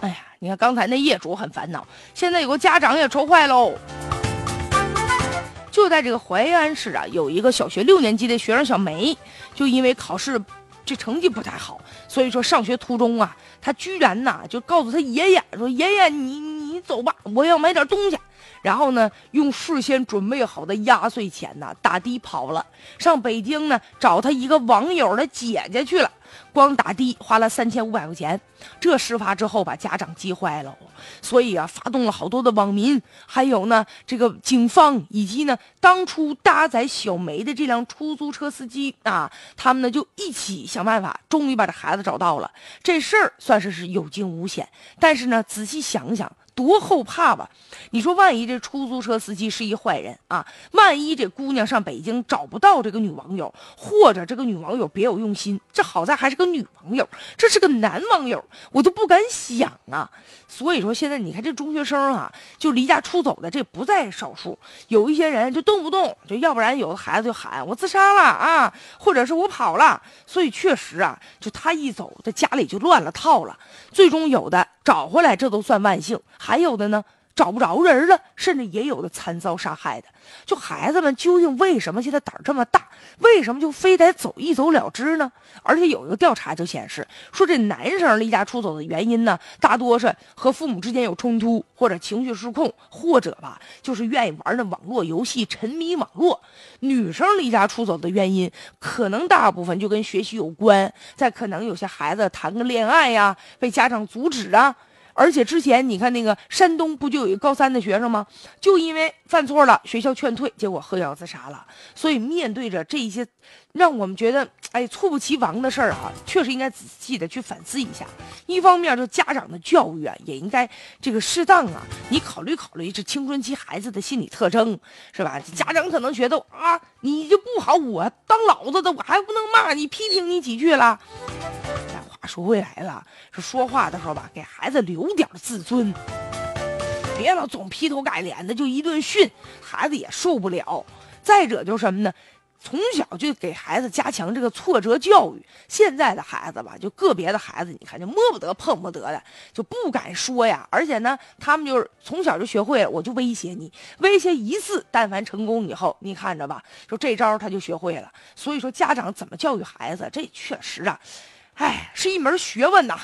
哎呀，你看刚才那业主很烦恼，现在有个家长也愁坏喽。就在这个淮安市啊，有一个小学六年级的学生小梅，就因为考试这成绩不太好，所以说上学途中啊，她居然呐就告诉她爷爷说：“爷爷，你走吧，我要买点东西。”然后呢，用事先准备好的压岁钱呐，打的跑了，上北京呢找他一个网友的姐姐去了。光打的花了三千五百块钱，这事发之后把家长急坏了，所以啊，发动了好多的网民，还有呢，这个警方以及呢，当初搭载小梅的这辆出租车司机啊，他们呢就一起想办法，终于把这孩子找到了。这事儿算是是有惊无险，但是呢，仔细想想。多后怕吧！你说，万一这出租车司机是一坏人啊？万一这姑娘上北京找不到这个女网友，或者这个女网友别有用心，这好在还是个女网友，这是个男网友，我都不敢想啊！所以说，现在你看这中学生啊，就离家出走的这不在少数，有一些人就动不动就要不然有的孩子就喊我自杀了啊，或者是我跑了。所以确实啊，就他一走，这家里就乱了套了。最终有的。找回来，这都算万幸。还有的呢，找不着人了，甚至也有的惨遭杀害的。就孩子们究竟为什么现在胆儿这么大？为什么就非得走一走了之呢？而且有一个调查就显示，说这男生离家出走的原因呢，大多是和父母之间有冲突，或者情绪失控，或者吧，就是愿意玩那网络游戏，沉迷网络。女生离家出走的原因，可能大部分就跟学习有关，再可能有些孩子谈个恋爱呀，被家长阻止啊。而且之前你看那个山东不就有一个高三的学生吗？就因为犯错了，学校劝退，结果喝药自杀了。所以面对着这一些，让我们觉得哎猝不及防的事儿啊，确实应该仔细的去反思一下。一方面，就家长的教育啊，也应该这个适当啊，你考虑考虑这青春期孩子的心理特征，是吧？家长可能觉得啊，你就不好，我当老子的我还不能骂你、批评你几句了。说回来了，是说话的时候吧，给孩子留点自尊，别老总劈头盖脸的就一顿训，孩子也受不了。再者就是什么呢？从小就给孩子加强这个挫折教育。现在的孩子吧，就个别的孩子，你看就摸不得碰不得的，就不敢说呀。而且呢，他们就是从小就学会了，我就威胁你，威胁一次，但凡成功以后，你看着吧，就这招他就学会了。所以说，家长怎么教育孩子，这确实啊。哎，是一门学问呐。